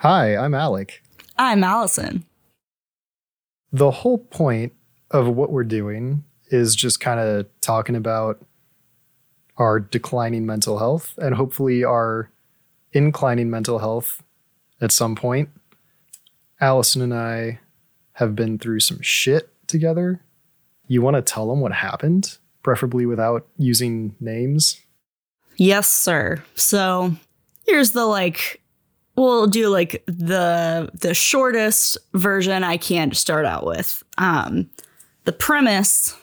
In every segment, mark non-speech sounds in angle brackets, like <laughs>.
Hi, I'm Alec. I'm Allison. The whole point of what we're doing is just kind of talking about our declining mental health and hopefully our inclining mental health at some point. Allison and I have been through some shit together. You want to tell them what happened, preferably without using names? Yes, sir. So here's the like we'll do like the the shortest version I can start out with. Um the premise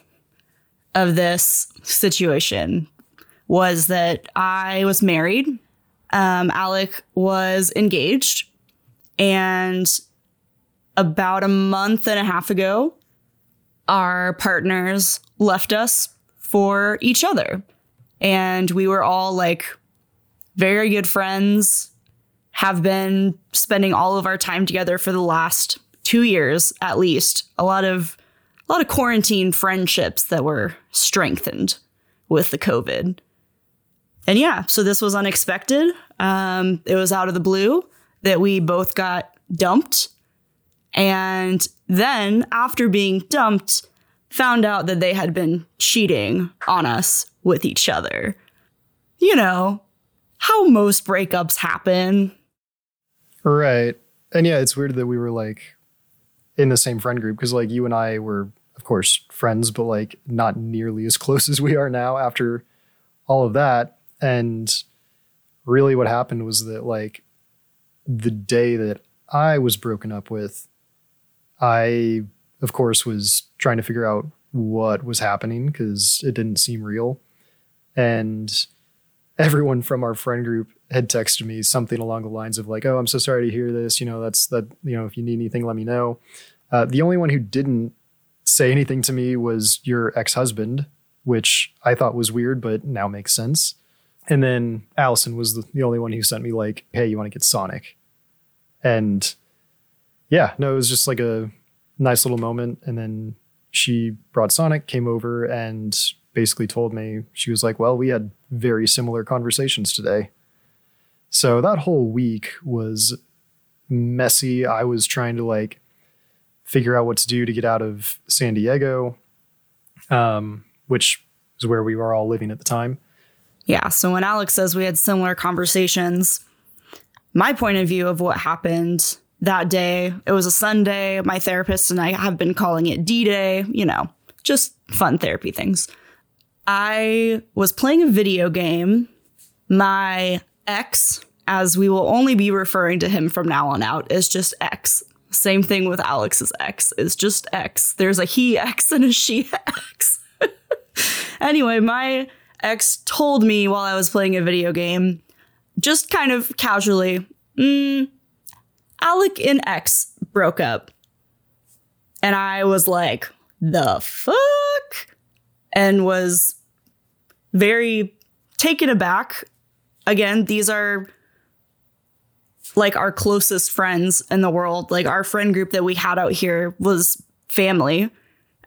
of this situation was that I was married, um, Alec was engaged, and about a month and a half ago, our partners left us for each other. And we were all like very good friends, have been spending all of our time together for the last two years at least. A lot of a lot of quarantine friendships that were strengthened with the COVID. And yeah, so this was unexpected. Um, it was out of the blue that we both got dumped. And then, after being dumped, found out that they had been cheating on us with each other. You know, how most breakups happen. Right. And yeah, it's weird that we were like in the same friend group because like you and I were, of course, friends, but like not nearly as <laughs> close as we are now after all of that. And really what happened was that like the day that I was broken up with, I of course was trying to figure out what was happening because it didn't seem real. And everyone from our friend group had texted me something along the lines of like, "Oh, I'm so sorry to hear this. You know, that's that. You know, if you need anything, let me know." Uh, the only one who didn't say anything to me was your ex-husband, which I thought was weird, but now makes sense. And then Allison was the, the only one who sent me like, "Hey, you want to get Sonic?" And yeah, no, it was just like a nice little moment. And then she brought Sonic, came over, and basically told me she was like, "Well, we had very similar conversations today." So that whole week was messy. I was trying to like figure out what to do to get out of San Diego, um, which is where we were all living at the time. Yeah. So when Alec says we had similar conversations, my point of view of what happened that day, it was a Sunday. My therapist and I have been calling it D Day, you know, just fun therapy things. I was playing a video game. My ex, as we will only be referring to him from now on out, is just X. Same thing with Alec's ex, is just X. There's a he X <laughs> and a she X. <laughs> anyway, my ex told me while I was playing a video game, just kind of casually, mm, Alec and X broke up. And I was like, the fuck? And was very taken aback. Again, these are like our closest friends in the world. Like our friend group that we had out here was family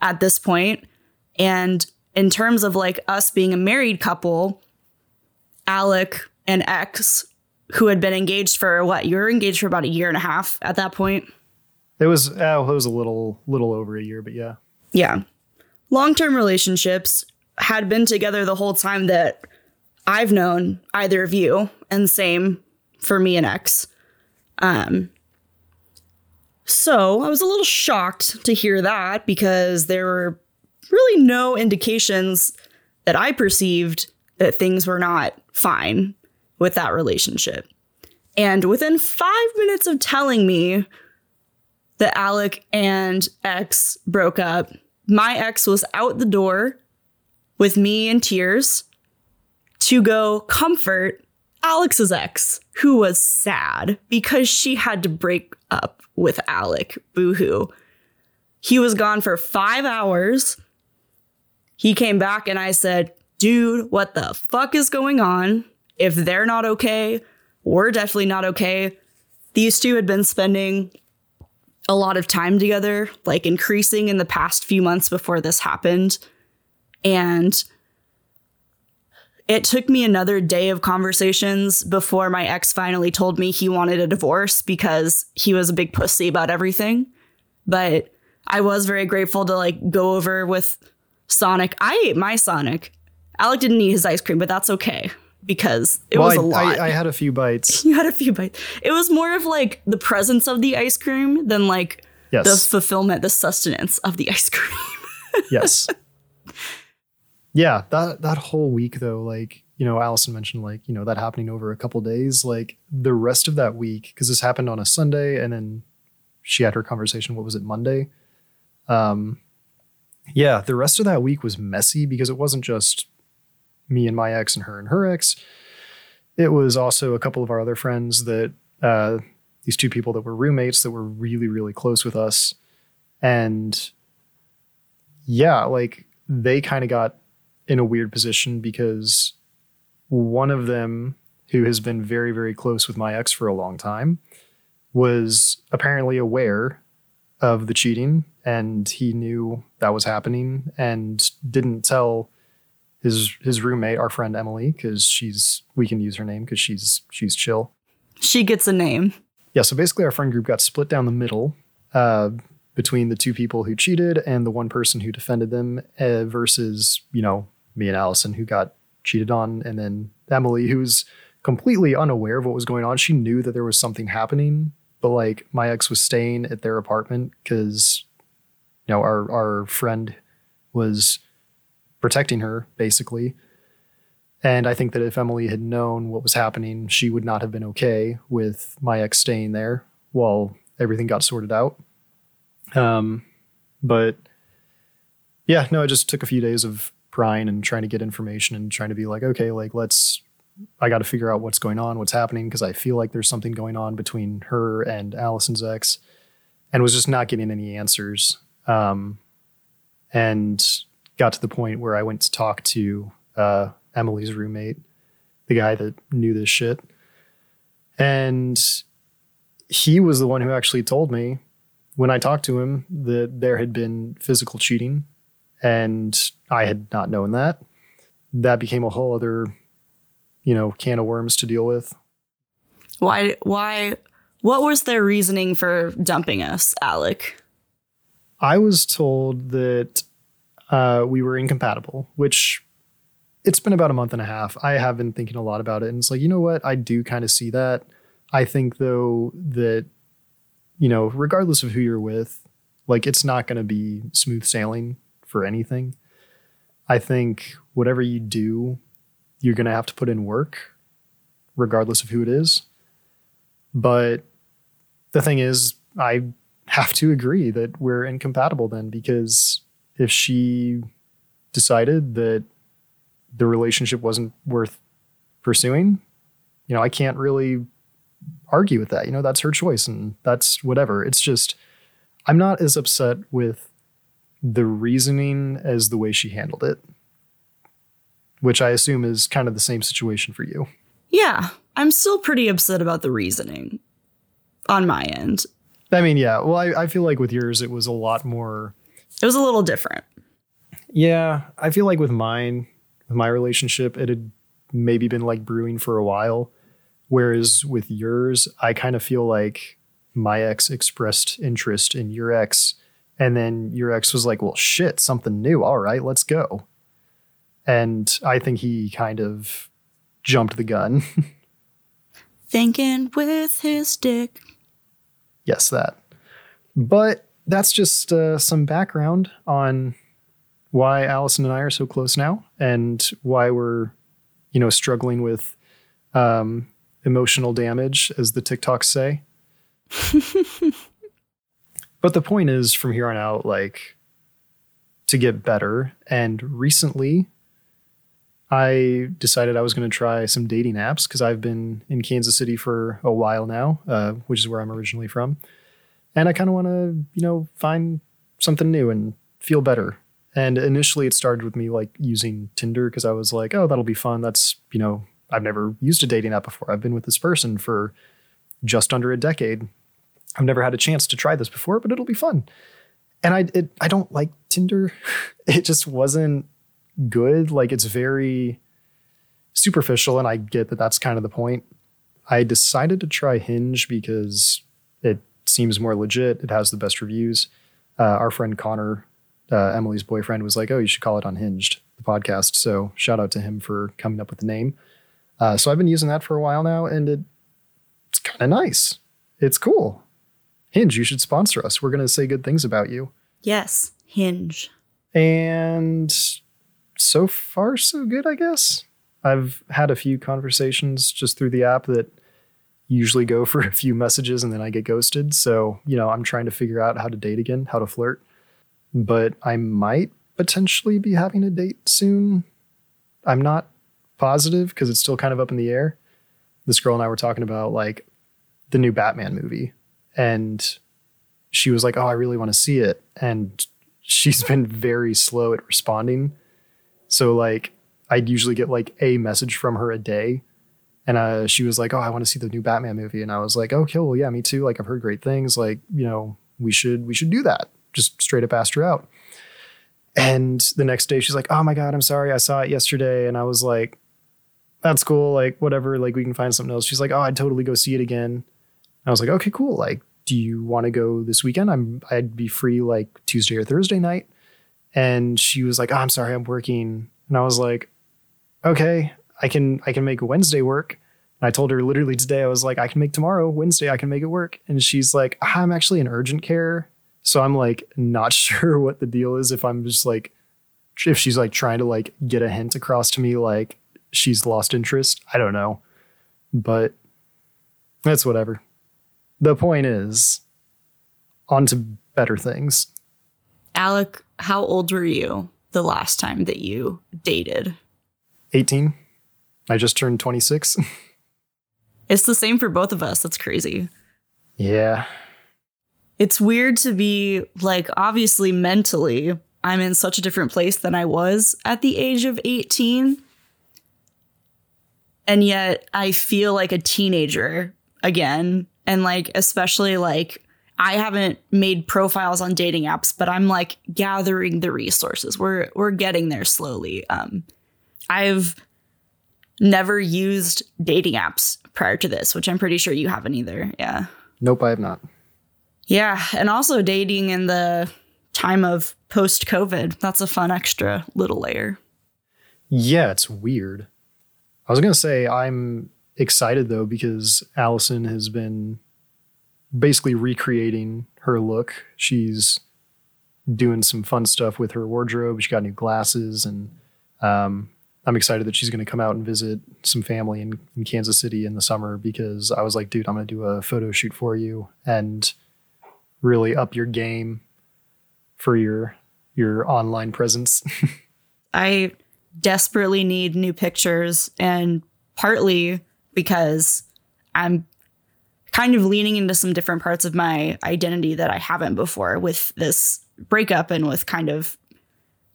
at this point. And in terms of like us being a married couple, Alec and X, who had been engaged for what? You were engaged for about a year and a half at that point. It was oh, it was a little little over a year, but yeah. Yeah. Long-term relationships had been together the whole time that I've known either of you, and same for me and X. Um, so I was a little shocked to hear that because there were really no indications that I perceived that things were not fine with that relationship. And within five minutes of telling me that Alec and X broke up, my ex was out the door with me in tears to go comfort Alec's ex, who was sad because she had to break up with Alec. Boohoo. He was gone for five hours. He came back and I said, dude, what the fuck is going on? If they're not okay, we're definitely not okay. These two had been spending a lot of time together, like increasing in the past few months before this happened. And it took me another day of conversations before my ex finally told me he wanted a divorce because he was a big pussy about everything. But I was very grateful to like go over with Sonic. I ate my Sonic. Alec didn't eat his ice cream, but that's okay because it well, was a I, lot. I, I had a few bites. <laughs> you had a few bites. It was more of like the presence of the ice cream than like Yes. the fulfillment, the sustenance of the <laughs> ice cream. yes. <laughs> Yeah, that that whole week though, like you know, Allison mentioned like you know that happening over a couple days. Like the rest of that week, because this happened on a Sunday, and then she had her conversation. What was it, Monday? Um, yeah, the rest of that week was messy because it wasn't just me and my ex and her and her ex. It was also a couple of our other friends that uh, these two people that were roommates that were really really close with us, and yeah, like they kind of got in a weird position because one of them, who has been very, very close with my ex for a long time, was apparently aware of the cheating and he knew that was happening and didn't tell his his roommate, our friend Emily, because she's we can use her name because she's she's chill. she gets a name. Yeah, so basically our friend group got split down the middle uh, between the two people who cheated and the one person who defended them uh, versus, you know, me and Allison who got cheated on and then Emily who's completely unaware of what was going on. She knew that there was something happening, but like my ex was staying at their apartment cuz you know, our our friend was protecting her basically. And I think that if Emily had known what was happening, she would not have been okay with my ex staying there while everything got sorted out. Um, but yeah, no, it just took a few days of prying and trying to get information and trying to be like, okay, like let's, I got to figure out what's going on, what's happening, because I feel like there's something going on between her and Allison's ex, and was just not getting any answers. Um, and got to the point where I went to talk to uh, Emily's roommate, the guy that knew this shit. And he was the one who actually told me when I talked to him that there had been physical cheating. And I had not known that. That became a whole other, you know, can of worms to deal with. Why? Why? What was their reasoning for dumping us, Alec? I was told that uh, we were incompatible, which it's been about a month and a half. I have been thinking a lot about it. And it's like, you know what? I do kind of see that. I think, though, that, you know, regardless of who you're with, like it's not going to be smooth sailing for anything. I think whatever you do, you're going to have to put in work, regardless of who it is. But the thing is, I have to agree that we're incompatible then because if she decided that the relationship wasn't worth pursuing, you know, I can't really argue with that. You know, that's her choice and that's whatever. It's just, I'm not as upset with the reasoning as the way she handled it, which I assume is kind of the same situation for you. Yeah, I'm still pretty upset about the reasoning on my end. I mean, yeah. Well, I, I feel like with yours, it was a lot more. It was a little different. Yeah, I feel like with mine, with my relationship, it had maybe been like brewing for a while. Whereas with yours, I kind of feel like my ex expressed interest in your ex. And then your ex was like, well, shit, something new. All right, let's go. And I think he kind of jumped the gun. <laughs> Thinking with his dick. yes, that. But that's just uh, some background on why Allison and I are so close now and why we're, you know, struggling with um, emotional damage, as the TikToks say. <laughs> but the point is, from here on out, like, to get better. And recently, I decided I was going to try some dating apps because I've been in Kansas City for a while now, uh, which is where I'm originally from. And I kind of want to, you know, find something new and feel better. And initially, it started with me like using Tinder because I was like, oh, that'll be fun. That's, you know, I've never used a dating app before. I've been with this person for just under a decade. I've never had a chance to try this before, but it'll be fun. And I, it, I don't like Tinder. <laughs> It just wasn't good. Like it's very superficial, and I get that that's kind of the point. I decided to try Hinge because seems more legit. It has the best reviews. Uh, our friend Connor, uh, Emily's boyfriend, was like, "Oh, you should call it Unhinged, the podcast." So shout out to him for coming up with the name. Uh, so I've been using that for a while now, and it, it's kind of nice. It's cool. Hinge, you should sponsor us. We're going to say good things about you. Yes, Hinge. And so far, so good, I guess. I've had a few conversations just through the app that usually go for <laughs> a few messages and then I get ghosted. So, you know, I'm trying to figure out how to date again, how to flirt. But I might potentially be having a date soon. I'm not positive because it's still kind of up in the air. This girl and I were talking about like the new Batman movie. And she was like, Oh, I really want to see it. And she's been very slow at responding. So, like, I'd usually get like a message from her a day. And uh, she was like, Oh, I want to see the new Batman movie. And I was like, Okay, well, yeah, me too. Like, I've heard great things. Like, you know, we should, we should do that. Just straight up asked her out. And the next day she's like, Oh my God, I'm sorry. I saw it yesterday. And I was like, That's cool. Like, whatever. Like, we can find something else. She's like, Oh, I'd totally go see it again. I was like, okay, cool. Like, do you want to go this weekend? I'm I'd be free like Tuesday or Thursday night. And she was like, oh, I'm sorry, I'm working. And I was like, okay, I can I can make Wednesday work. And I told her literally today, I was like, I can make tomorrow, Wednesday, I can make it work. And she's like, ah, I'm actually in urgent care. So I'm like not <laughs> sure what the deal is if I'm just like if she's like trying to like get a hint across to me like she's lost interest. I don't know. But that's whatever the point is, on to better things. Alec, how old were you the last time that you dated? 18. I just turned 26. <laughs> it's the same for both of us. That's crazy. Yeah. It's weird to be like, obviously, mentally, I'm in such a different place than I was at the age of 18. And yet I feel like a teenager again and like, especially like, I haven't made profiles on dating apps, but I'm like gathering the resources. We're we're getting there slowly. Um, I've never used dating apps prior to this, which I'm pretty sure you haven't either. Yeah. Nope, I have not. Yeah, and also dating in the time of post COVID. That's a fun extra little layer. Yeah, it's weird. I was gonna say I'm excited though because Allison has been basically recreating her look. She's doing some fun stuff with her wardrobe. She got new glasses, and um, I'm excited that she's going to come out and visit some family in, in, Kansas City in the summer because I was like, dude, I'm going to do a photo shoot for you and really up your game for your your online presence. <laughs> I desperately need new pictures and partly because I'm kind of leaning into some different parts of my identity that I haven't before with this breakup and with kind of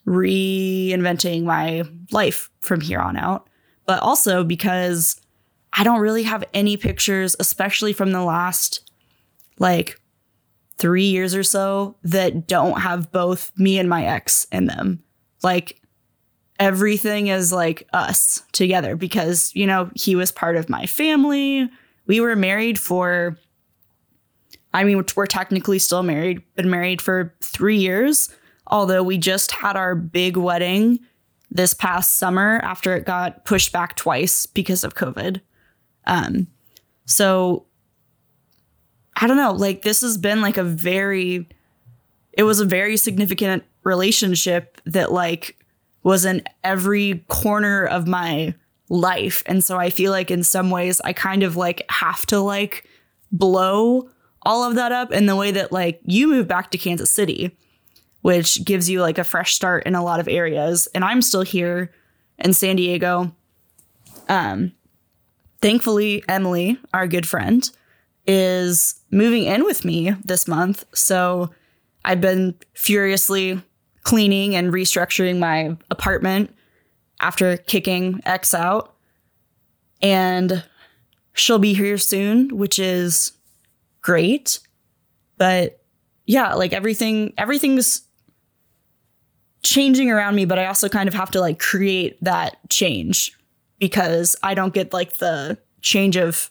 reinventing my life from here on out. But also because I don't really have any pictures, especially from the last like three years or so, that don't have both me and my ex in them. Like everything is like us together because, you know, he was part of my family. We were married for, I mean, we're technically still married, been married for three years, although we just had our big wedding this past summer after it got pushed back twice because of COVID. Um, so I don't know, like this has been like a very, it was a very significant relationship that like was in every corner of my life. And so I feel like in some ways I kind of like have to like blow all of that up in the way that like you moved back to Kansas City, which gives you like a fresh start in a lot of areas. And I'm still here in San Diego. Um thankfully Emily, our good friend, is moving in with me this month. So I've been furiously cleaning and restructuring my apartment after kicking X out. And she'll be here soon, which is great. But yeah, like everything everything's changing around me, but I also kind of have to like create that change because I don't get like the change of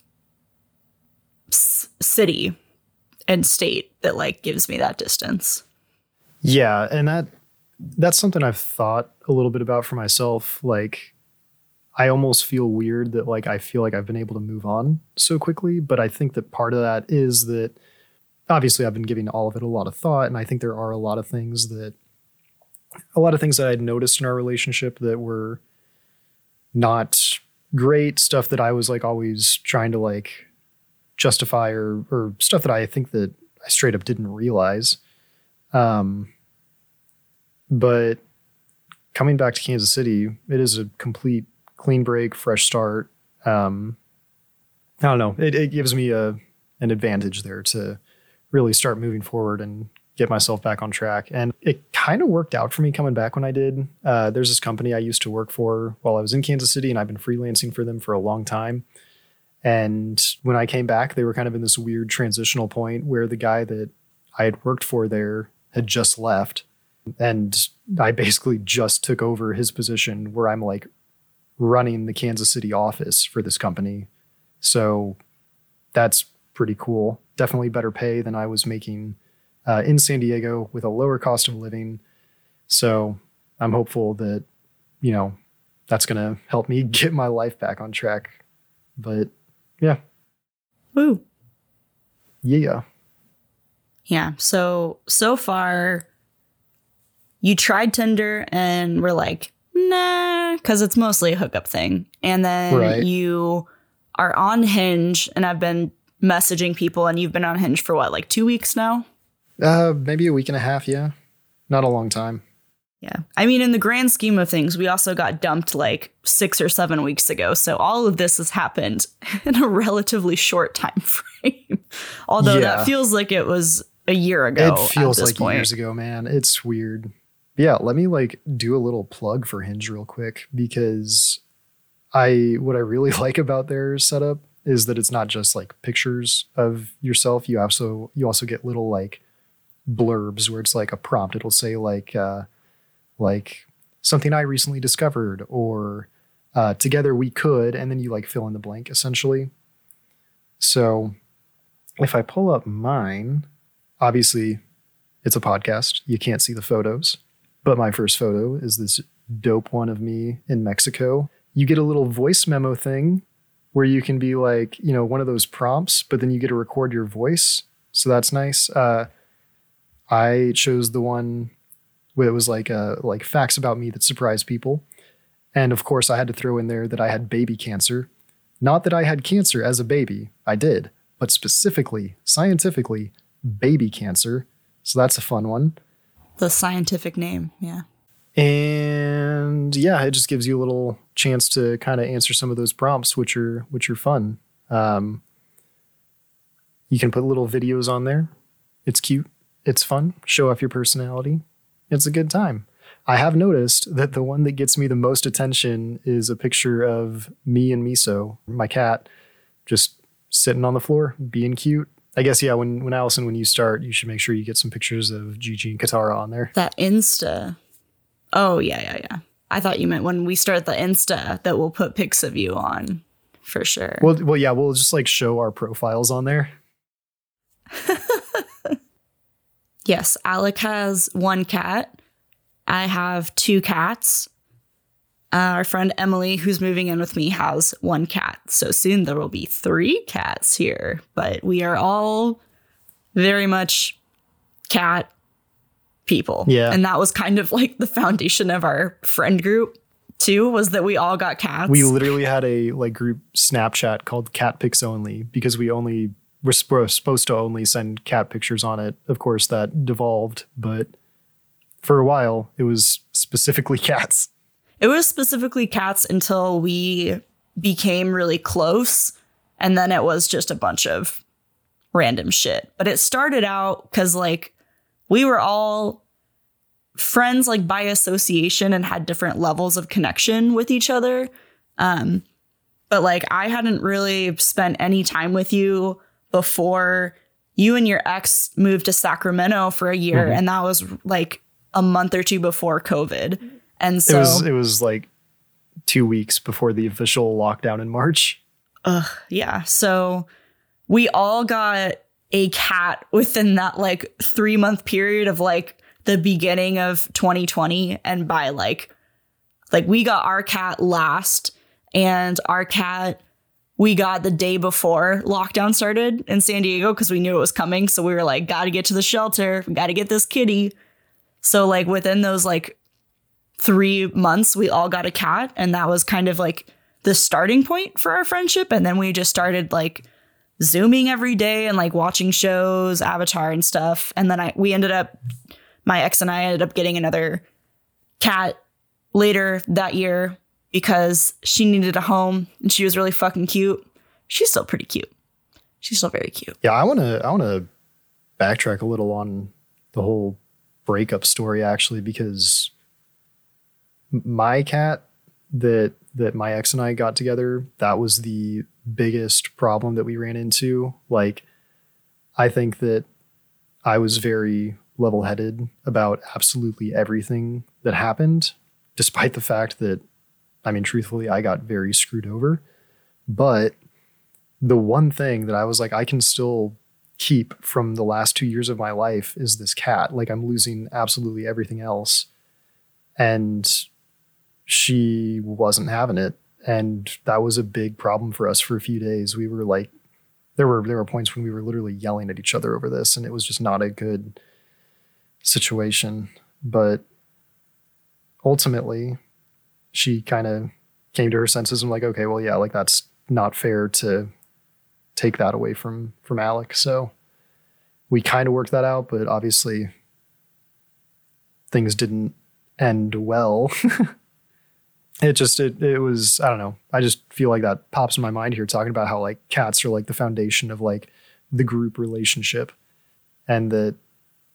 s- city and state that like gives me that distance. Yeah, and that that's something I've thought a little bit about for myself. Like, I almost feel weird that like I feel like I've been able to move on so quickly, but I think that part of that is that obviously I've been giving all of it a lot of thought, and I think there are a lot of things that a lot of things that I'd noticed in our relationship that were not great stuff that I was like always trying to like justify or or stuff that I think that I straight up didn't realize. Um, but coming back to Kansas City, it is a complete clean break, fresh start. Um, I don't know. It, it gives me a an advantage there to really start moving forward and get myself back on track. And it kind of worked out for me coming back when I did. Uh, there's this company I used to work for while I was in Kansas City, and I've been freelancing for them for a long time. And when I came back, they were kind of in this weird transitional point where the guy that I had worked for there had just left. And I basically just took over his position where I'm like running the Kansas City office for this company. So that's pretty cool. Definitely better pay than I was making uh, in San Diego with a lower cost of living. So I'm hopeful that, you know, that's going to help me <laughs> get my life back on track. But yeah. Woo. Yeah. Yeah. So, so far, you tried Tinder and we're like, nah, because it's mostly a hookup thing. And then Right. you are on Hinge and I've been messaging people and you've been on Hinge for what, like two weeks now? Uh, maybe a week and a half. Yeah. Not a long time. Yeah. I mean, in the grand scheme of things, we also got dumped like six or seven weeks ago. So all of this has happened <laughs> in a relatively short time <laughs> frame. Although Yeah. that feels like it was a year ago. it feels at this like point. years ago, man. It's weird. Yeah, let me like do a little plug for Hinge real quick because I what I really <laughs> like about their setup is that it's not just like pictures of yourself. You also you also get little like blurbs where it's like a prompt. It'll say like uh like something I recently discovered or uh together we could and then you like fill in the blank essentially. So if I pull up mine, obviously it's a podcast. You can't see the photos, but my first photo is this dope one of me in Mexico. You get a little voice memo thing where you can be like, you know, one of those prompts, but then you get to record your voice. So that's nice. Uh, I chose the one where it was like uh, like facts about me that surprised people, and of course I had to throw in there that I had baby cancer. Not that I had cancer as a baby, I did, but specifically, scientifically, baby cancer. So that's a fun one. The scientific name. Yeah. And yeah, it just gives you a little chance to kind of answer some of those prompts, which are which are fun. Um, you can put little videos on there. It's cute. It's fun. Show off your personality. It's a good time. I have noticed that the one that gets me the most attention is a picture of me and Miso, my cat, just sitting on the floor, being cute. I guess yeah. When when Allison, when you start, you should make sure you get some pictures of Gigi and Katara on there. That Insta. Oh, yeah, yeah, yeah. I thought you meant when we start the Insta that we'll put pics of you on for sure. Well, well, yeah, we'll just like show our profiles on there. <laughs> yes, Alec has one cat. I have two cats. Uh, our friend Emily, who's moving in with me, has one cat. So soon there will be three cats here, but we are all very much cat people. Yeah. And that was kind of like the foundation of our friend group, too, was that we all got cats. We literally had a like group Snapchat called Cat Pics Only because we only were supposed to only send cat pictures on it. Of course, that devolved, but for a while it was specifically <laughs> cats. It was specifically cats until we became really close. And then it was just a bunch of random shit. But it started out because, like, we were all friends, like, by association and had different levels of connection with each other. Um, but, like, I hadn't really spent any time with you before you and your ex moved to Sacramento for a year. Mhm. And that was like a month or two before COVID. And so It was it was like two weeks before the official lockdown in March. Ugh, yeah. So we all got a cat within that like three month period of like the beginning of 2020. And by like, like we got our cat last, and our cat we got the day before lockdown started in San Diego because we knew it was coming. So we were like, gotta get to the shelter, gotta get this kitty. So, like, within those like three months, we all got a cat. And that was kind of like the starting point for our friendship. And then we just started like zooming every day and like watching shows, Avatar and stuff. And then I we ended up my ex and I ended up getting another cat later that year because she needed a home and she was really fucking cute. She's still pretty cute. She's still very cute. Yeah, I wanna I wanna backtrack a little on the whole breakup story actually because my cat that that my ex and I got together, that was the biggest problem that we ran into. Like I think that I was very level-headed about absolutely everything that happened despite the fact that I mean truthfully I got very screwed over. But the one thing that I was like I can still keep from the last 2 years of my life is this cat. Like I'm losing absolutely everything else. And she wasn't having it and that was a big problem for us for a few days we were like there were there were points when we were literally yelling at each other over this and it was just not a good situation but ultimately she kind of came to her senses and like okay well yeah like that's not fair to take that away from from Alec. So we kind of worked that out but obviously things didn't end well. <laughs> It just it, it was i don't know. I just feel like that pops in my mind here talking about how like cats are like the foundation of like the group relationship and that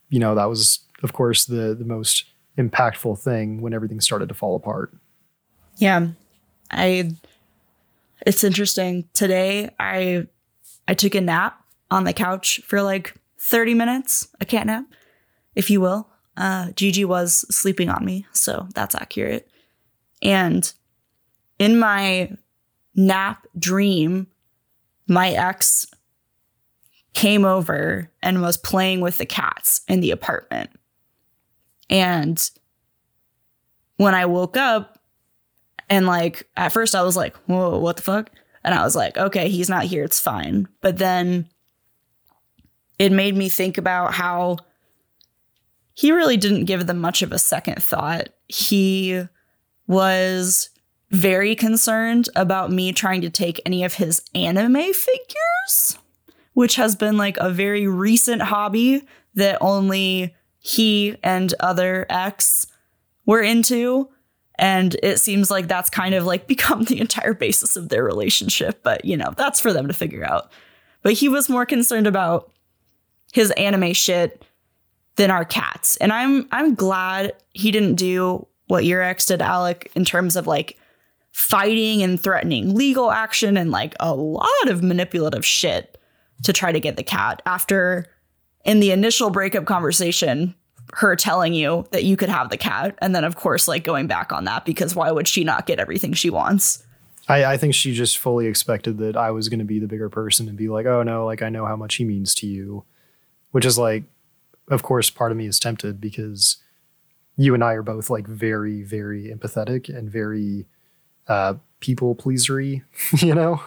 you know that was of course the the most impactful thing when everything started to fall apart Yeah. I it's interesting. Today I I took a nap on the couch for like 30 minutes, a cat nap, if you will. Uh Gigi was sleeping on me, so that's accurate. And in my nap dream, my ex came over and was playing with the cats in the apartment. And when I woke up, and like at first I was like, whoa, what the fuck? And I was like, okay, he's not here, it's fine. But then it made me think about how he really didn't give them much of a second thought. He was very concerned about me trying to take any of his anime figures, which has been like a very recent hobby that only he and other ex were into. And it seems like that's kind of like <laughs> become the entire basis of their relationship. But, you know, that's for them to figure out. But he was more concerned about his anime shit than our cats. And I'm I'm glad he didn't do what your ex did, Alec, in terms of like fighting and threatening legal action and like a lot of manipulative shit to try to get the cat after in the initial breakup conversation her telling you that you could have the cat and then of course like going back on that because why would she not get everything she wants I, I think she just fully expected that I was going to be the bigger person and be like, oh no, like I know how much he means to you, which is like, of course, part of me is tempted because you and I are both like very, very empathetic and very uh, people pleasery, <laughs> you know?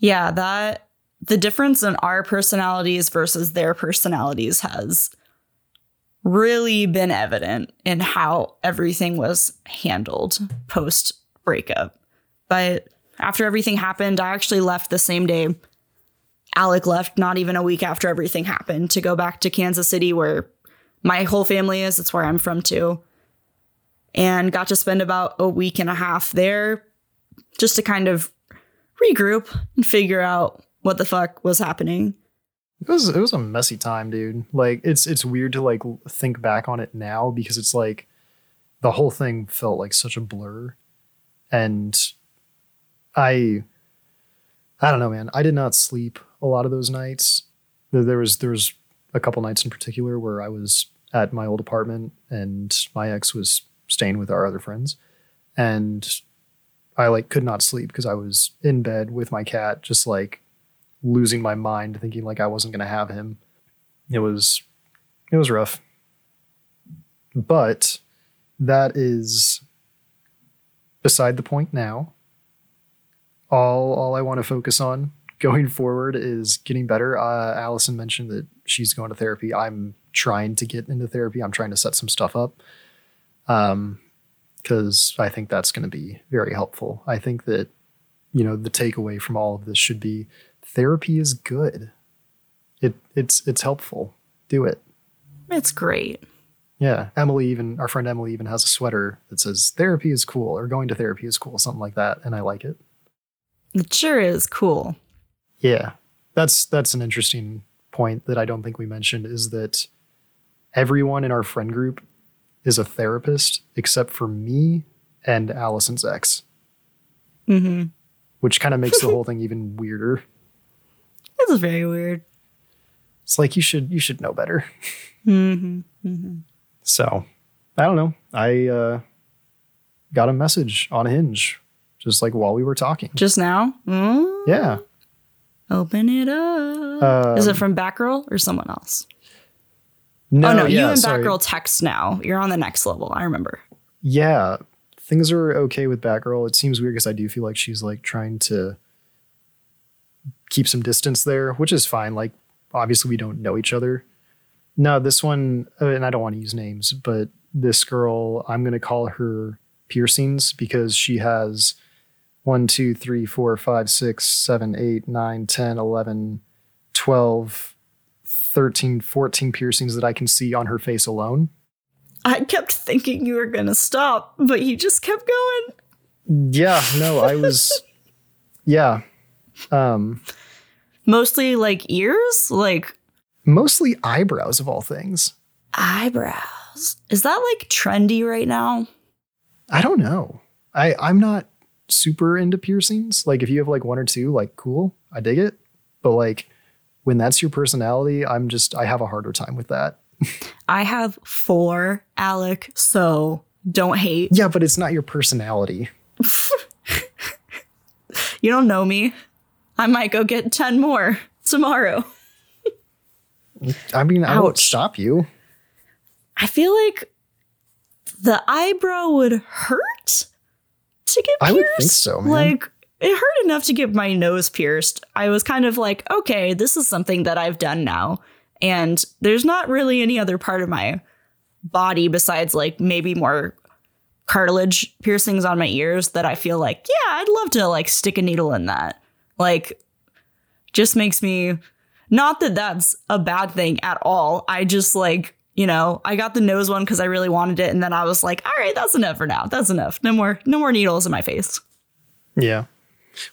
yeah that the difference in our personalities versus their personalities has really been evident in how everything was handled post breakup. But after everything happened, I actually left the same day Alec left, not even a week after everything happened, to go back to Kansas City, where my whole family is. It's where I'm from too. And got to spend about a week and a half there just to kind of regroup and figure out what the fuck was happening. It was it was a messy time, dude. Like it's it's weird to like think back on it now because it's like the whole thing felt like such a blur. And I I don't know, man. I did not sleep a lot of those nights. There was there was a couple nights in particular where I was at my old apartment, and my ex was staying with our other friends, and I like could not sleep because I was in bed with my cat, just like losing my mind, thinking like I wasn't gonna have him. It was it was rough. But that is beside the point now. All all I want to focus on going <laughs> forward is getting better. Uh, Allison mentioned that she's going to therapy. I'm trying to get into therapy. I'm trying to set some stuff up. Um, because I think that's going to be very helpful. I think that, you know, the takeaway from all of this should be therapy is good. It it's it's helpful. Do it. It's great. Yeah, Emily even our friend Emily even has a sweater that says therapy is cool or going to therapy is cool, something like that, and I like it. It sure is cool. Yeah. That's that's an interesting point that I don't think we mentioned is that everyone in our friend group is a therapist except for me and Allison's ex, Mm-hmm. which kind of makes the <laughs> whole thing even weirder. This is very weird. It's like you should you should know better. Mm-hmm. Mm-hmm. So I don't know. I uh, got a message on Hinge just like while we were talking. Just now? Mm, Yeah. Open it up. is it Um, from Batgirl or someone else? No, oh no, yeah, you and sorry. Batgirl text now. You're on the next level. I remember. Yeah, things are okay with Batgirl. It seems weird because I do feel like she's like trying to keep some distance there, which is fine. Like, obviously, we don't know each other. No, this one, uh, and I don't want to use names, but this girl, I'm going to call her piercings because she has one, two, three, four, five, six, seven, eight, nine, 10, 11, 12, 13, 14 piercings that I can see on her face alone. I kept thinking you were gonna stop, but you just kept going. Yeah, no, I was <laughs> yeah. Um Mostly like ears, like mostly eyebrows of all things. eyebrows. Is that like trendy right now? I don't know. I I'm not super into piercings. Like if you have like one or two, like cool, I dig it. But like when that's your personality, I'm just I have a harder time with that. <laughs> I have four, Alec, so don't hate. Yeah, but it's not your personality. <laughs> You don't know me. I might go get 10 more tomorrow. I mean, I won't stop you. I feel like the eyebrow would hurt to get pierced. I would think so, man. Like it hurt enough to get my nose pierced. I was kind of like, okay, this is something that I've done now. And there's not really any other part of my body besides like maybe more cartilage piercings on my ears that I feel like, yeah, I'd love to like stick a needle in that. Like just makes me not that that's a bad thing at all. I just like, you know, I got the nose one because I really wanted it, and then I was like, all right, that's enough for now. That's enough. No more, no more needles in my face. Yeah.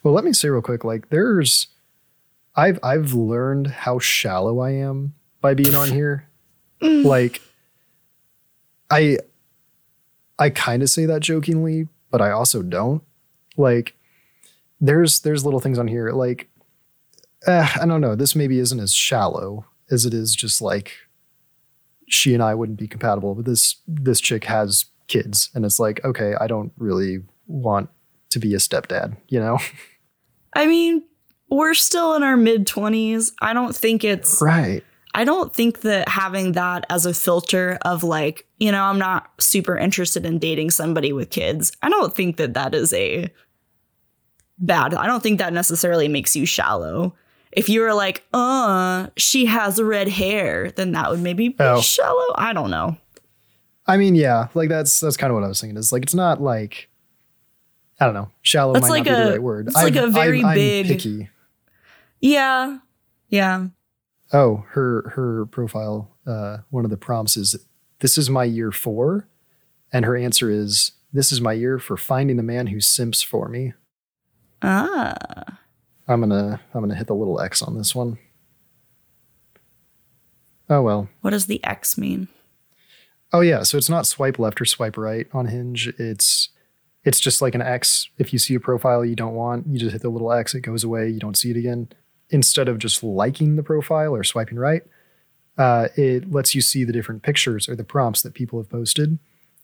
Well, let me say real quick, like there's I've I've learned how shallow I am by being on here. Mm. Like I I kind of say that jokingly, but I also don't. Like there's there's little things on here like uh, I don't know, this maybe isn't as shallow as it is just like she and I wouldn't be compatible, but this this chick has kids and it's like, okay, I don't really want to be a stepdad, you know? I mean, we're still in our mid 20s. I don't think it's, Right. I don't think that having that as a filter of like, you know, I'm not super interested in dating somebody with kids. I don't think that that is a bad. I don't think that necessarily makes you shallow. If you were like, uh, she has red hair, then that would maybe be Oh. shallow. I don't know. I mean, yeah, like that's that's kind of what I was thinking. Is like it's not like I don't know, shallow That's might like not be a- the right word. it's like I'm- a very I'm, I'm big- picky. Yeah. Yeah. Oh, her her profile. Uh, one of the prompts is, "This is my year four," and her answer is, "This is my year for finding the man who simps for me." Ah. I'm gonna I'm gonna hit the little X on this one. Oh well. What does the X mean? Oh yeah, so it's not swipe left or swipe right on Hinge. It's it's just like an X. If you see a profile you don't want, you just hit the little X. It goes away. You don't see it again. Instead of just liking the profile or swiping right, uh, it lets you see the different pictures or the prompts that people have posted.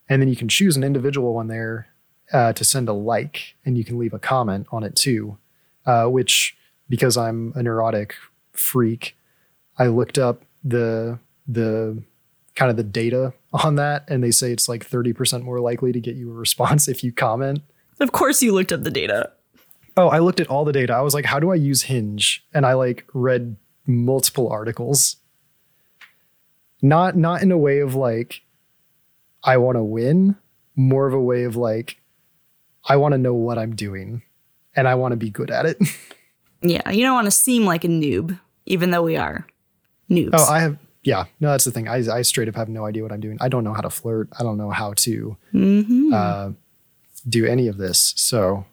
And then you can choose an individual one there uh, to send a like, and you can leave a comment on it too. Uh, which, because I'm a neurotic freak, I looked up the the kind of the data <laughs> on that, and they say it's like 30% more likely to get you a response <laughs> if you comment. Of course, you looked up the data. Oh, I looked at all the data. I was like, how do I use Hinge? And I like read multiple articles. Not not in a way of like I want to win, more of a way of like I want to know what I'm doing and I want to be good at it. <laughs> Yeah, you don't want to seem like a noob, even though we are noobs. oh, I have yeah, no, that's the thing. I I straight up have no idea what I'm doing. I don't know how to flirt. I don't know how to Mhm. uh, do any of this. So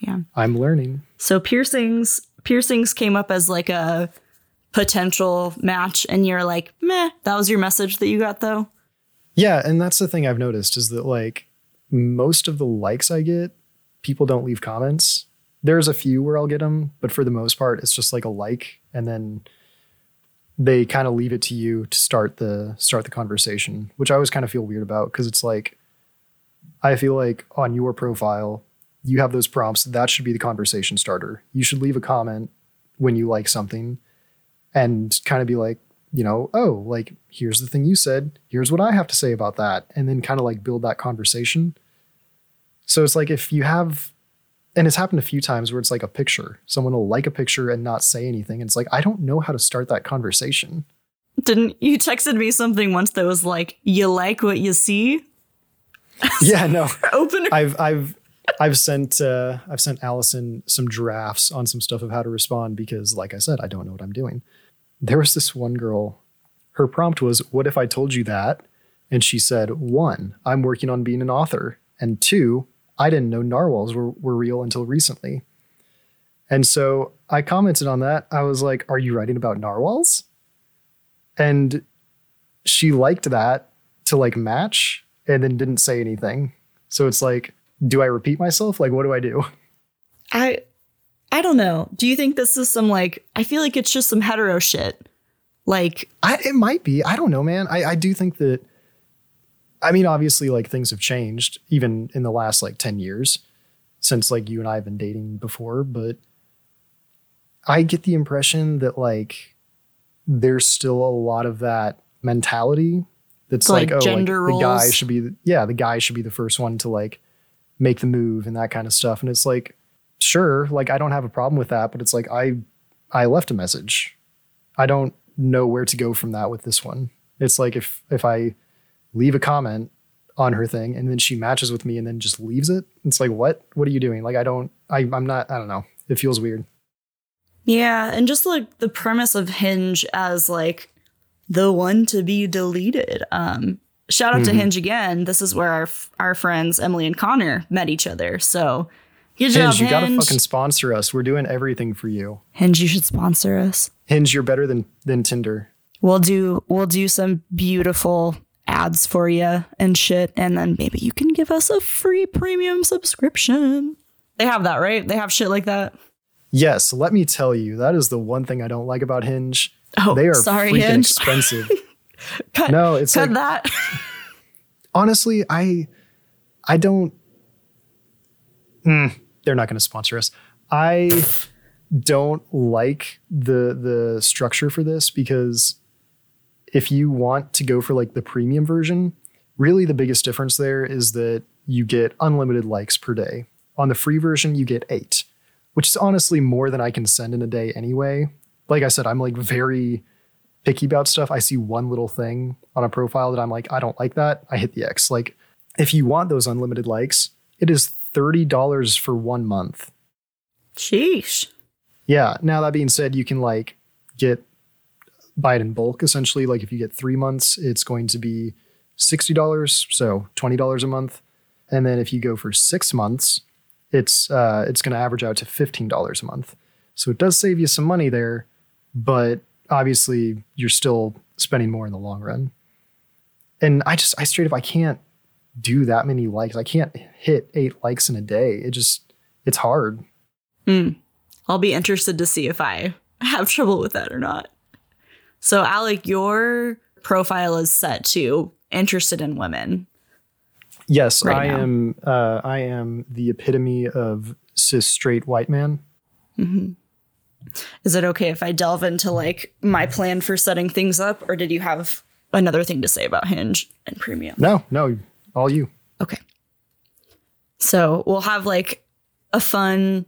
yeah. I'm learning. So piercings, piercings came up as like a potential match, and you're like, meh. That was your message that you got though. Yeah, and that's the thing I've noticed is that like most of the likes I get, people don't leave comments. There's a few where I'll get them, but for the most part, it's just like a like, and then they kind of leave it to you to start the start the conversation, which I always kind of feel weird about because it's like I feel like on your profile, you have those prompts. That should be the conversation starter. You should leave a comment when you like something, and kind of be like, you know, oh, like here's the thing you said, here's what I have to say about that, and then kind of like build that conversation. So it's like if you have, and it's happened a few times where it's like a picture, someone will like a picture and not say anything. And it's like, I don't know how to start that conversation. Didn't you texted me something once that was like, you like what you see? <laughs> yeah, no, <laughs> Open I've, I've, I've sent, uh, I've sent Allison some drafts on some stuff of how to respond because, like I said, I don't know what I'm doing. There was this one girl, her prompt was, What if I told you that? And she said, One, I'm working on being an author. And two, I didn't know narwhals were, were real until recently. And so I commented on that. I was like, Are you writing about narwhals? And she liked that to like match and then didn't say anything. So it's like, do I repeat myself? Like, what do I do? I I don't know. Do you think this is some like I feel like it's just some hetero shit. Like I, it might be. I don't know, man. I, I do think that. I mean, obviously, like things have changed even in the last like ten years since like you and I have been dating before, but I get the impression that like there's still a lot of that mentality that's Like like, oh, gender like the guy should be the, yeah, the guy should be the first one to like make the move and that kind of stuff. And it's like, sure, like I don't have a problem with that, but it's like I I left a message. I don't know where to go from that with this one. It's like if if I leave a comment on her thing and then she matches with me and then just leaves it, it's like what? What are you doing? Like I don't I I'm not I don't know. It feels weird. Yeah, and just like the premise of Hinge as like the one to be deleted. Um, shout out to Mhm. Hinge again. This is where our our friends Emily and Connor met each other. So good job, Hinge, you gotta fucking sponsor us. We're doing everything for you. Hinge, you should sponsor us. Hinge, you're better than than Tinder. We'll do we'll do some beautiful ads for you and shit, and then maybe you can give us a free premium subscription. They have that, right? They have shit like that. Yes, let me tell you, that is the one thing I don't like about Hinge. Oh, They are sorry, freaking Hinge. expensive. <laughs> Cut, no, it's cut like that. <laughs> honestly, I I don't. Mm, they're not going to sponsor us. I don't like the the structure for this because if you want to go for like the premium version, really the biggest difference there is that you get unlimited likes per day. On the free version, you get eight, which is honestly more than I can send in a day anyway. Like I said, I'm like very picky about stuff. I see one little thing on a profile that I'm like, I don't like that. I hit the X. Like, if you want those unlimited likes, it is $30 for one month. Sheesh. Yeah. Now, that being said, you can like get buy it in bulk essentially. Like, if you get three months, it's going to be $60, so $20 a month. And then if you go for six months, it's uh, it's going to average out to $15 a month. So it does save you some money there, but obviously you're still spending more in the long run. And I just, I straight up, I can't do that many likes. I can't hit eight likes in a day. It just, it's hard. Hmm. I'll be interested to see if I have trouble with that or not. So, Alec, your profile is set to interested in women. Yes, right I now. am. Uh, I am the epitome of cis straight white man. Is it okay if I delve into like my plan for setting things up, or did you have another thing to say about Hinge and Premium? No, no, all you. Okay. So we'll have like a fun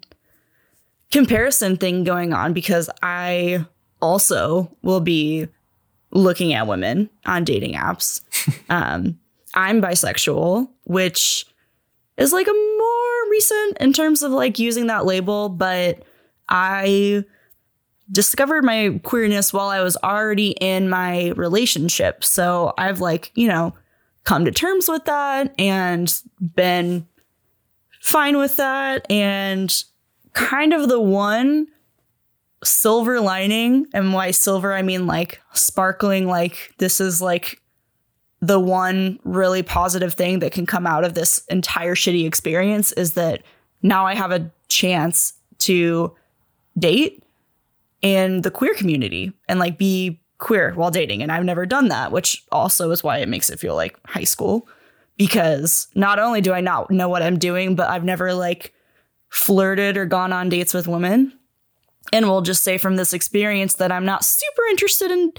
comparison thing going on because I also will be looking at women on dating apps. <laughs> um, I'm bisexual, which is like a more recent in terms of like using that label, but I discovered my queerness while I was already in my relationship. So I've like, you know, come to terms with that and been fine with that. And kind of the one silver lining, and why silver, I mean like sparkling, like this is like the one really positive thing that can come out of this entire shitty experience is that now I have a chance to date in the queer community and like be queer while dating. And I've never done that, which also is why it makes it feel like high school. Because not only do I not know what I'm doing, but I've never like flirted or gone on dates with women. And we'll just say from this experience that I'm not super interested in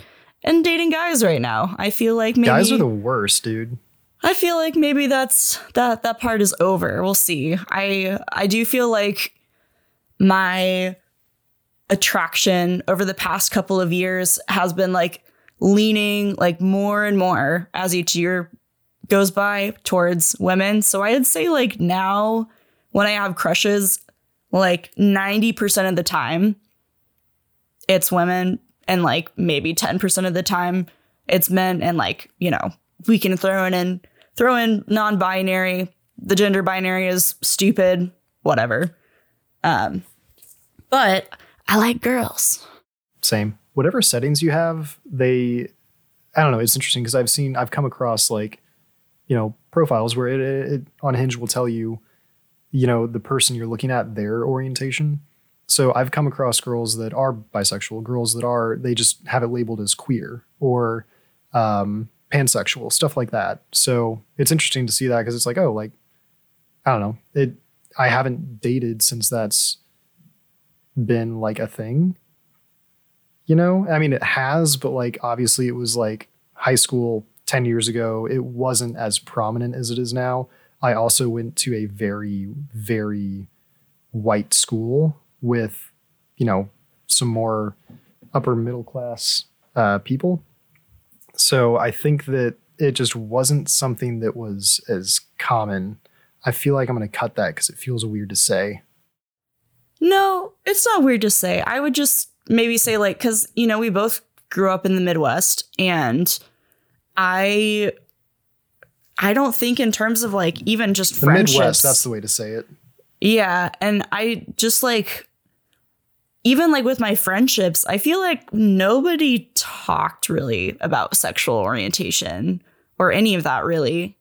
in dating guys right now. I feel like maybe Guys are the worst, dude. I feel like maybe that's that that part is over. We'll see. I I do feel like my attraction over the past couple of years has been like leaning like more and more as each year goes by towards women. So I'd say like now when I have crushes, like 90% of the time it's women and like maybe 10% of the time it's men and like, you know, we can throw in throw in non-binary. The gender binary is stupid, whatever. Um but I like girls. Same. Whatever settings you have, they, I don't know. It's interesting because I've seen, I've come across like, you know, profiles where it, it, it on Hinge will tell you, you know, the person you're looking at, their orientation. So I've come across girls that are bisexual, girls that are, they just have it labeled as queer or um, pansexual, stuff like that. So it's interesting to see that because it's like, oh, like, I don't know. It, I haven't dated since that's been like a thing. You know, I mean, it has, but like obviously it was like high school 10 years ago. It wasn't as prominent as it is now. I also went to a very, very white school with, you know, some more upper middle class uh, people. So I think that it just wasn't something that was as common. I feel like I'm going to cut that because it feels weird to say. No, it's not weird to say. I would just maybe say like cuz you know, we both grew up in the Midwest and I I don't think in terms of like even just The friendships. Midwest, that's the way to say it. Yeah, and I just like even like with my friendships, I feel like nobody talked really about sexual orientation or any of that really.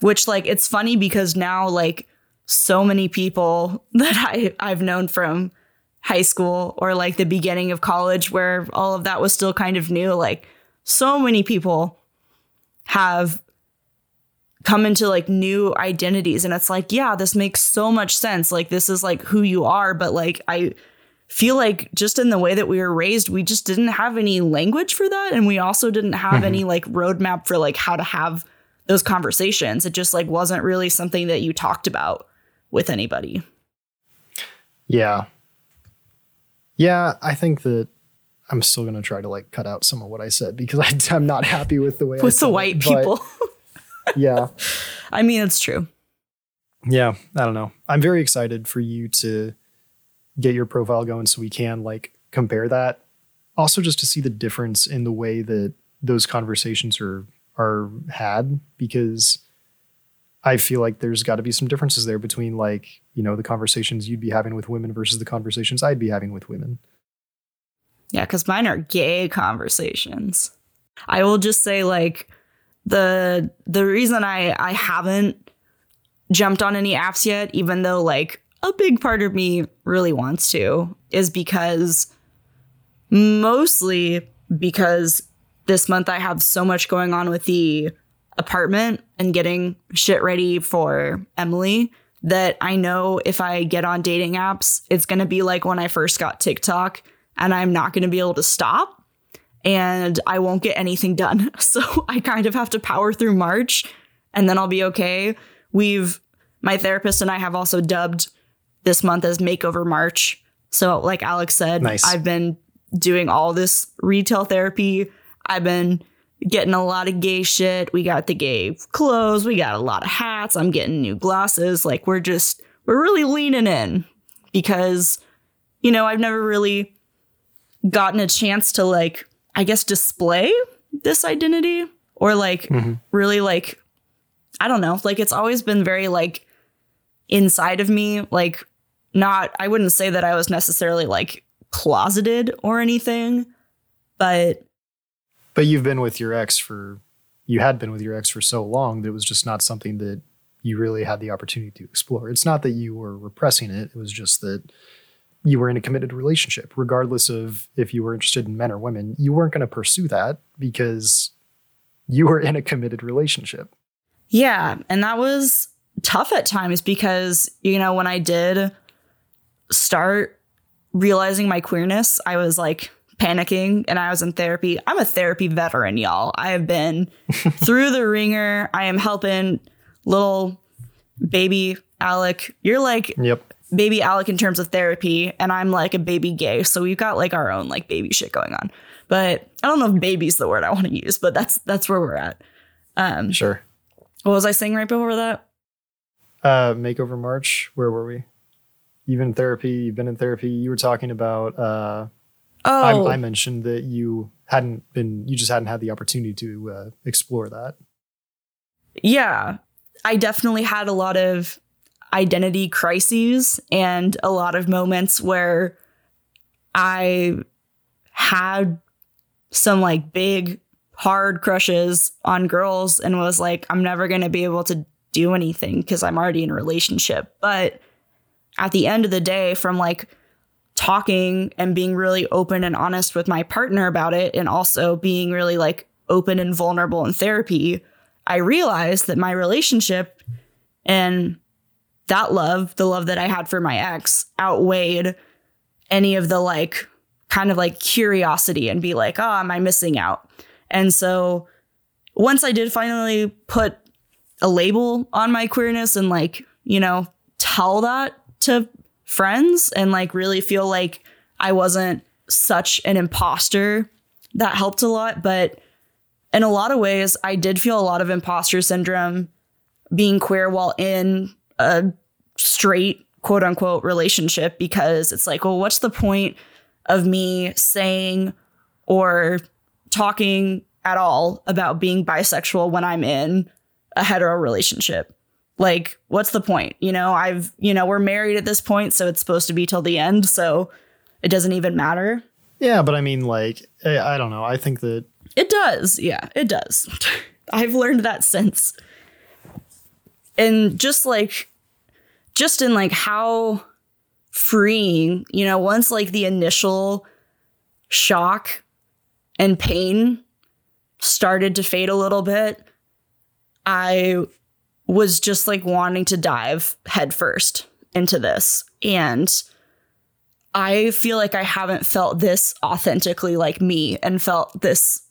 Which like it's funny because now like so many people <laughs> that I I've known from high school or like the beginning of college where all of that was still kind of new, like so many people have come into like new identities. And it's like yeah this makes so much sense. Like this is like who you are. But like i feel like just in the way that we were raised we just didn't have any language for that. And we also didn't have mm-hmm. any like roadmap for like how to have those conversations. It just like wasn't really something that you talked about with anybody. Yeah. Yeah, I think that I'm still going to try to like cut out some of what I said because <laughs> I, I'm not happy with the way I with the it, white but people yeah. i mean it's true Yeah, I don't know. I'm very excited for you to get your profile going so we can like compare that. Also just to see the difference in the way that those conversations are are had because I feel like there's got to be some differences there between like, you know, the conversations you'd be having with women versus the conversations I'd be having with women. Yeah, because mine are gay conversations. I will just say like the the reason I I haven't jumped on any apps yet, even though like a big part of me really wants to, is because mostly because this month I have so much going on with the apartment and getting shit ready for Emily that I know if I get on dating apps, it's going to be like when I first got TikTok and I'm not going to be able to stop and I won't get anything done. <laughs> So I kind of have to power through March and then I'll be okay. We've, my therapist and I have also dubbed this month as Makeover March. So, like Alec said, Nice. I've been doing all this retail therapy. I've been getting a lot of gay shit. We got the gay clothes. We got a lot of hats. I'm getting new glasses. Like we're just we're really leaning in because you know, I've never really gotten a chance to like I guess display this identity or like mm-hmm. really like I don't know, like it's always been very like inside of me, like not I wouldn't say that I was necessarily like closeted or anything, but But you've been with your ex for, you had been with your ex for so long that it was just not something that you really had the opportunity to explore. It's not that you were repressing it, it was just that you were in a committed relationship, regardless of if you were interested in men or women. You weren't going to pursue that because you were in a committed relationship. Yeah, and that was tough at times because you know when I did start realizing my queerness, I was like panicking and I was in therapy. I'm a therapy veteran, y'all. I have been <laughs> through the wringer. I am helping little baby Alec. You're like Yep. Baby Alec in terms of therapy, and I'm like a baby gay. So we've got like our own like baby shit going on. But I don't know if baby's the word I want to use, but that's that's where we're at. Um, Sure. what was I saying right before that? Uh, Makeover March, where were we? You've been in therapy, you've been in therapy. You were talking about, uh, Oh, I, I mentioned that you hadn't been, you just hadn't had the opportunity to uh, explore that. yeah. I definitely had a lot of identity crises and a lot of moments where I had some like big hard crushes on girls and was like I'm never going to be able to do anything because I'm already in a relationship. But at the end of the day from like talking and being really open and honest with my partner about it and also being really like open and vulnerable in therapy, I realized that my relationship and that love, the love that I had for my ex, outweighed any of the like kind of like curiosity and be like, oh, am I missing out? And so once I did finally put a label on my queerness and like, you know, tell that to friends and like really feel like I wasn't such an imposter, that helped a lot. But in a lot of ways, I did feel a lot of imposter syndrome being queer while in a straight quote unquote relationship because it's like, well, what's the point of me saying or talking at all about being bisexual when I'm in a hetero relationship? Like, what's the point? You know, I've, you know, we're married at this point, so it's supposed to be till the end. So it doesn't even matter. Yeah, but I mean, like, I, I don't know. I think that It does. Yeah, it does. <laughs> I've learned that since. And just like, just in like how freeing, you know, once like the initial shock and pain started to fade a little bit, I was just like wanting to dive headfirst into this. And I feel like I haven't felt this authentically like me and felt this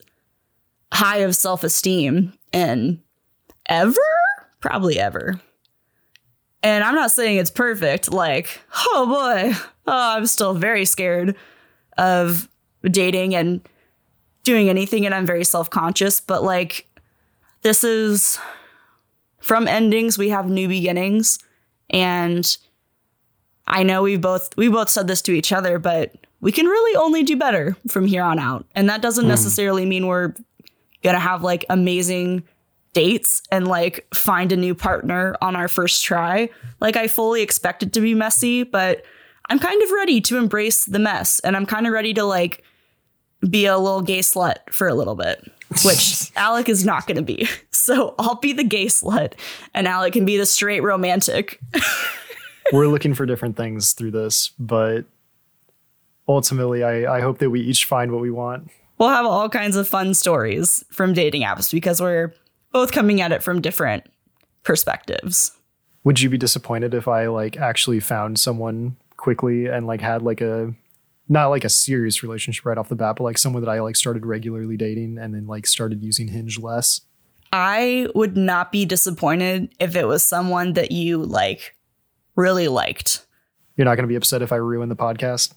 high of self esteem in ever? Probably ever. And I'm not saying it's perfect. Like, oh boy, oh, I'm still very scared of dating and doing anything, and I'm very self conscious. But like, this is from endings, we have new beginnings. And I know we both we both said this to each other, but we can really only do better from here on out. And that doesn't hmm. necessarily mean we're gonna have like amazing dates and like find a new partner on our first try. Like I fully expect it to be messy, but I'm kind of ready to embrace the mess and I'm kind of ready to like be a little gay slut for a little bit, which <laughs> Alec is not going to be. <laughs> So I'll be the gay slut and Alec can be the straight romantic. <laughs> we're looking for different things through this, but ultimately, I, I hope that we each find what we want. we'll have all kinds of fun stories from dating apps because we're both coming at it from different perspectives. Would you be disappointed if I like actually found someone quickly and like had like a not like a serious relationship right off the bat, but like someone that I like started regularly dating and then like started using Hinge less? I would not be disappointed if it was someone that you like really liked. You're not going to be upset if I ruin the podcast?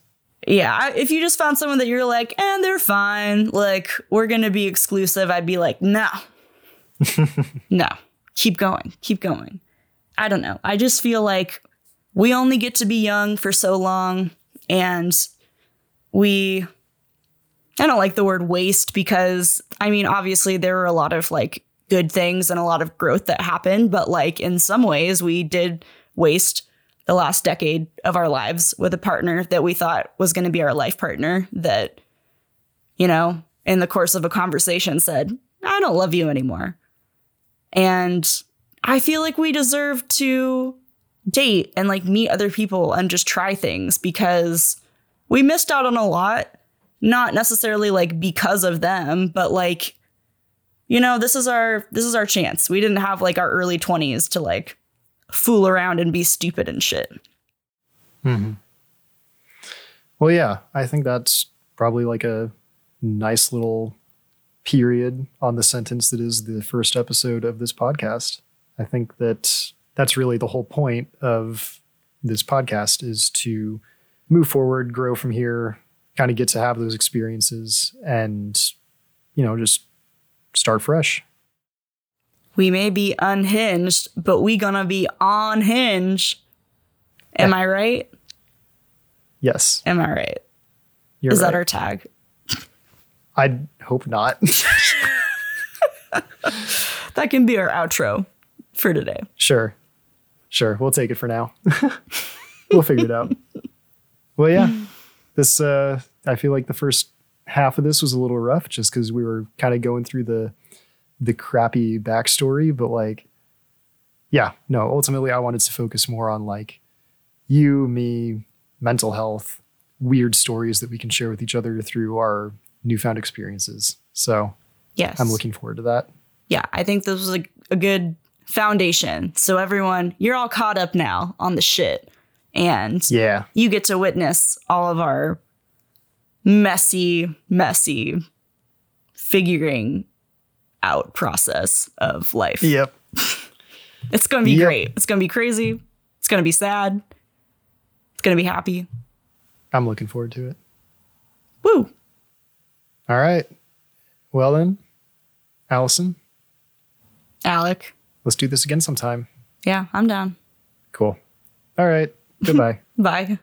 Yeah, if you just found someone that you're like, and they're fine, like we're going to be exclusive, I'd be like, no. <laughs> no. Keep going. Keep going. I don't know. I just feel like we only get to be young for so long and we I don't like the word waste because I mean obviously there are a lot of like good things and a lot of growth that happened, but like in some ways we did waste the last decade of our lives with a partner that we thought was going to be our life partner that you know, in the course of a conversation said, "I don't love you anymore." And I feel like we deserve to date and like meet other people and just try things because we missed out on a lot. Not necessarily like because of them, but like, you know, this is our this is our chance. We didn't have like our early 20s to like fool around and be stupid and shit. Mm-hmm. Well, yeah, I think that's probably like a nice little period on the sentence that is the first episode of this podcast. I think that that's really the whole point of this podcast is to move forward, grow from here, kind of get to have those experiences and you know, just start fresh. We may be unhinged, but we gonna be on hinge. Am I right? Yes. Am I right? You're Is right. that our tag? I hope not. <laughs> That can be our outro for today. Sure. Sure. We'll take it for now. <laughs> we'll figure it out. Well, yeah. This uh I feel like the first half of this was a little rough just because we were kind of going through the the crappy backstory, but like yeah, no, ultimately I wanted to focus more on like you, me, mental health, weird stories that we can share with each other through our newfound experiences. So Yes. I'm looking forward to that. yeah, I think this was a, a good foundation. So everyone, you're all caught up now on the shit. And Yeah. you get to witness all of our messy, messy figuring out process of life. Yep. <laughs> It's going to be Yep. great. It's going to be crazy. It's going to be sad. It's going to be happy. I'm looking forward to it. Woo. All right. Well then, Allison, Alec. let's do this again sometime. Yeah, I'm down. Cool. All right. Goodbye. <laughs> Bye.